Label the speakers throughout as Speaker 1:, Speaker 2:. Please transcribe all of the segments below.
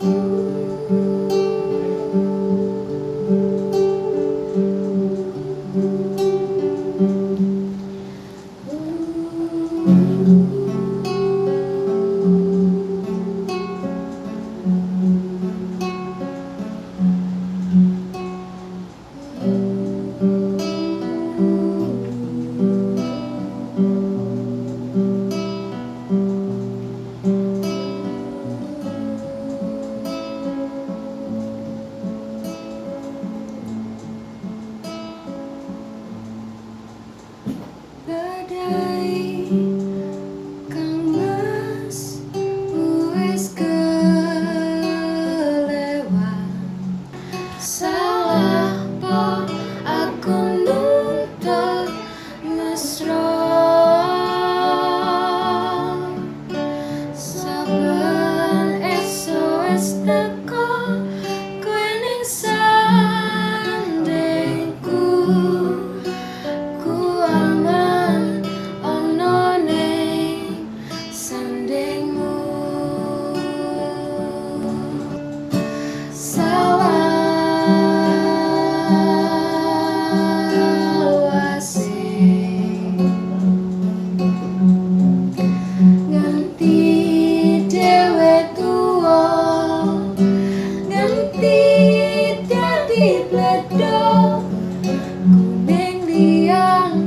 Speaker 1: Música day. dibledok kuning liang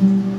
Speaker 1: Mm-hmm.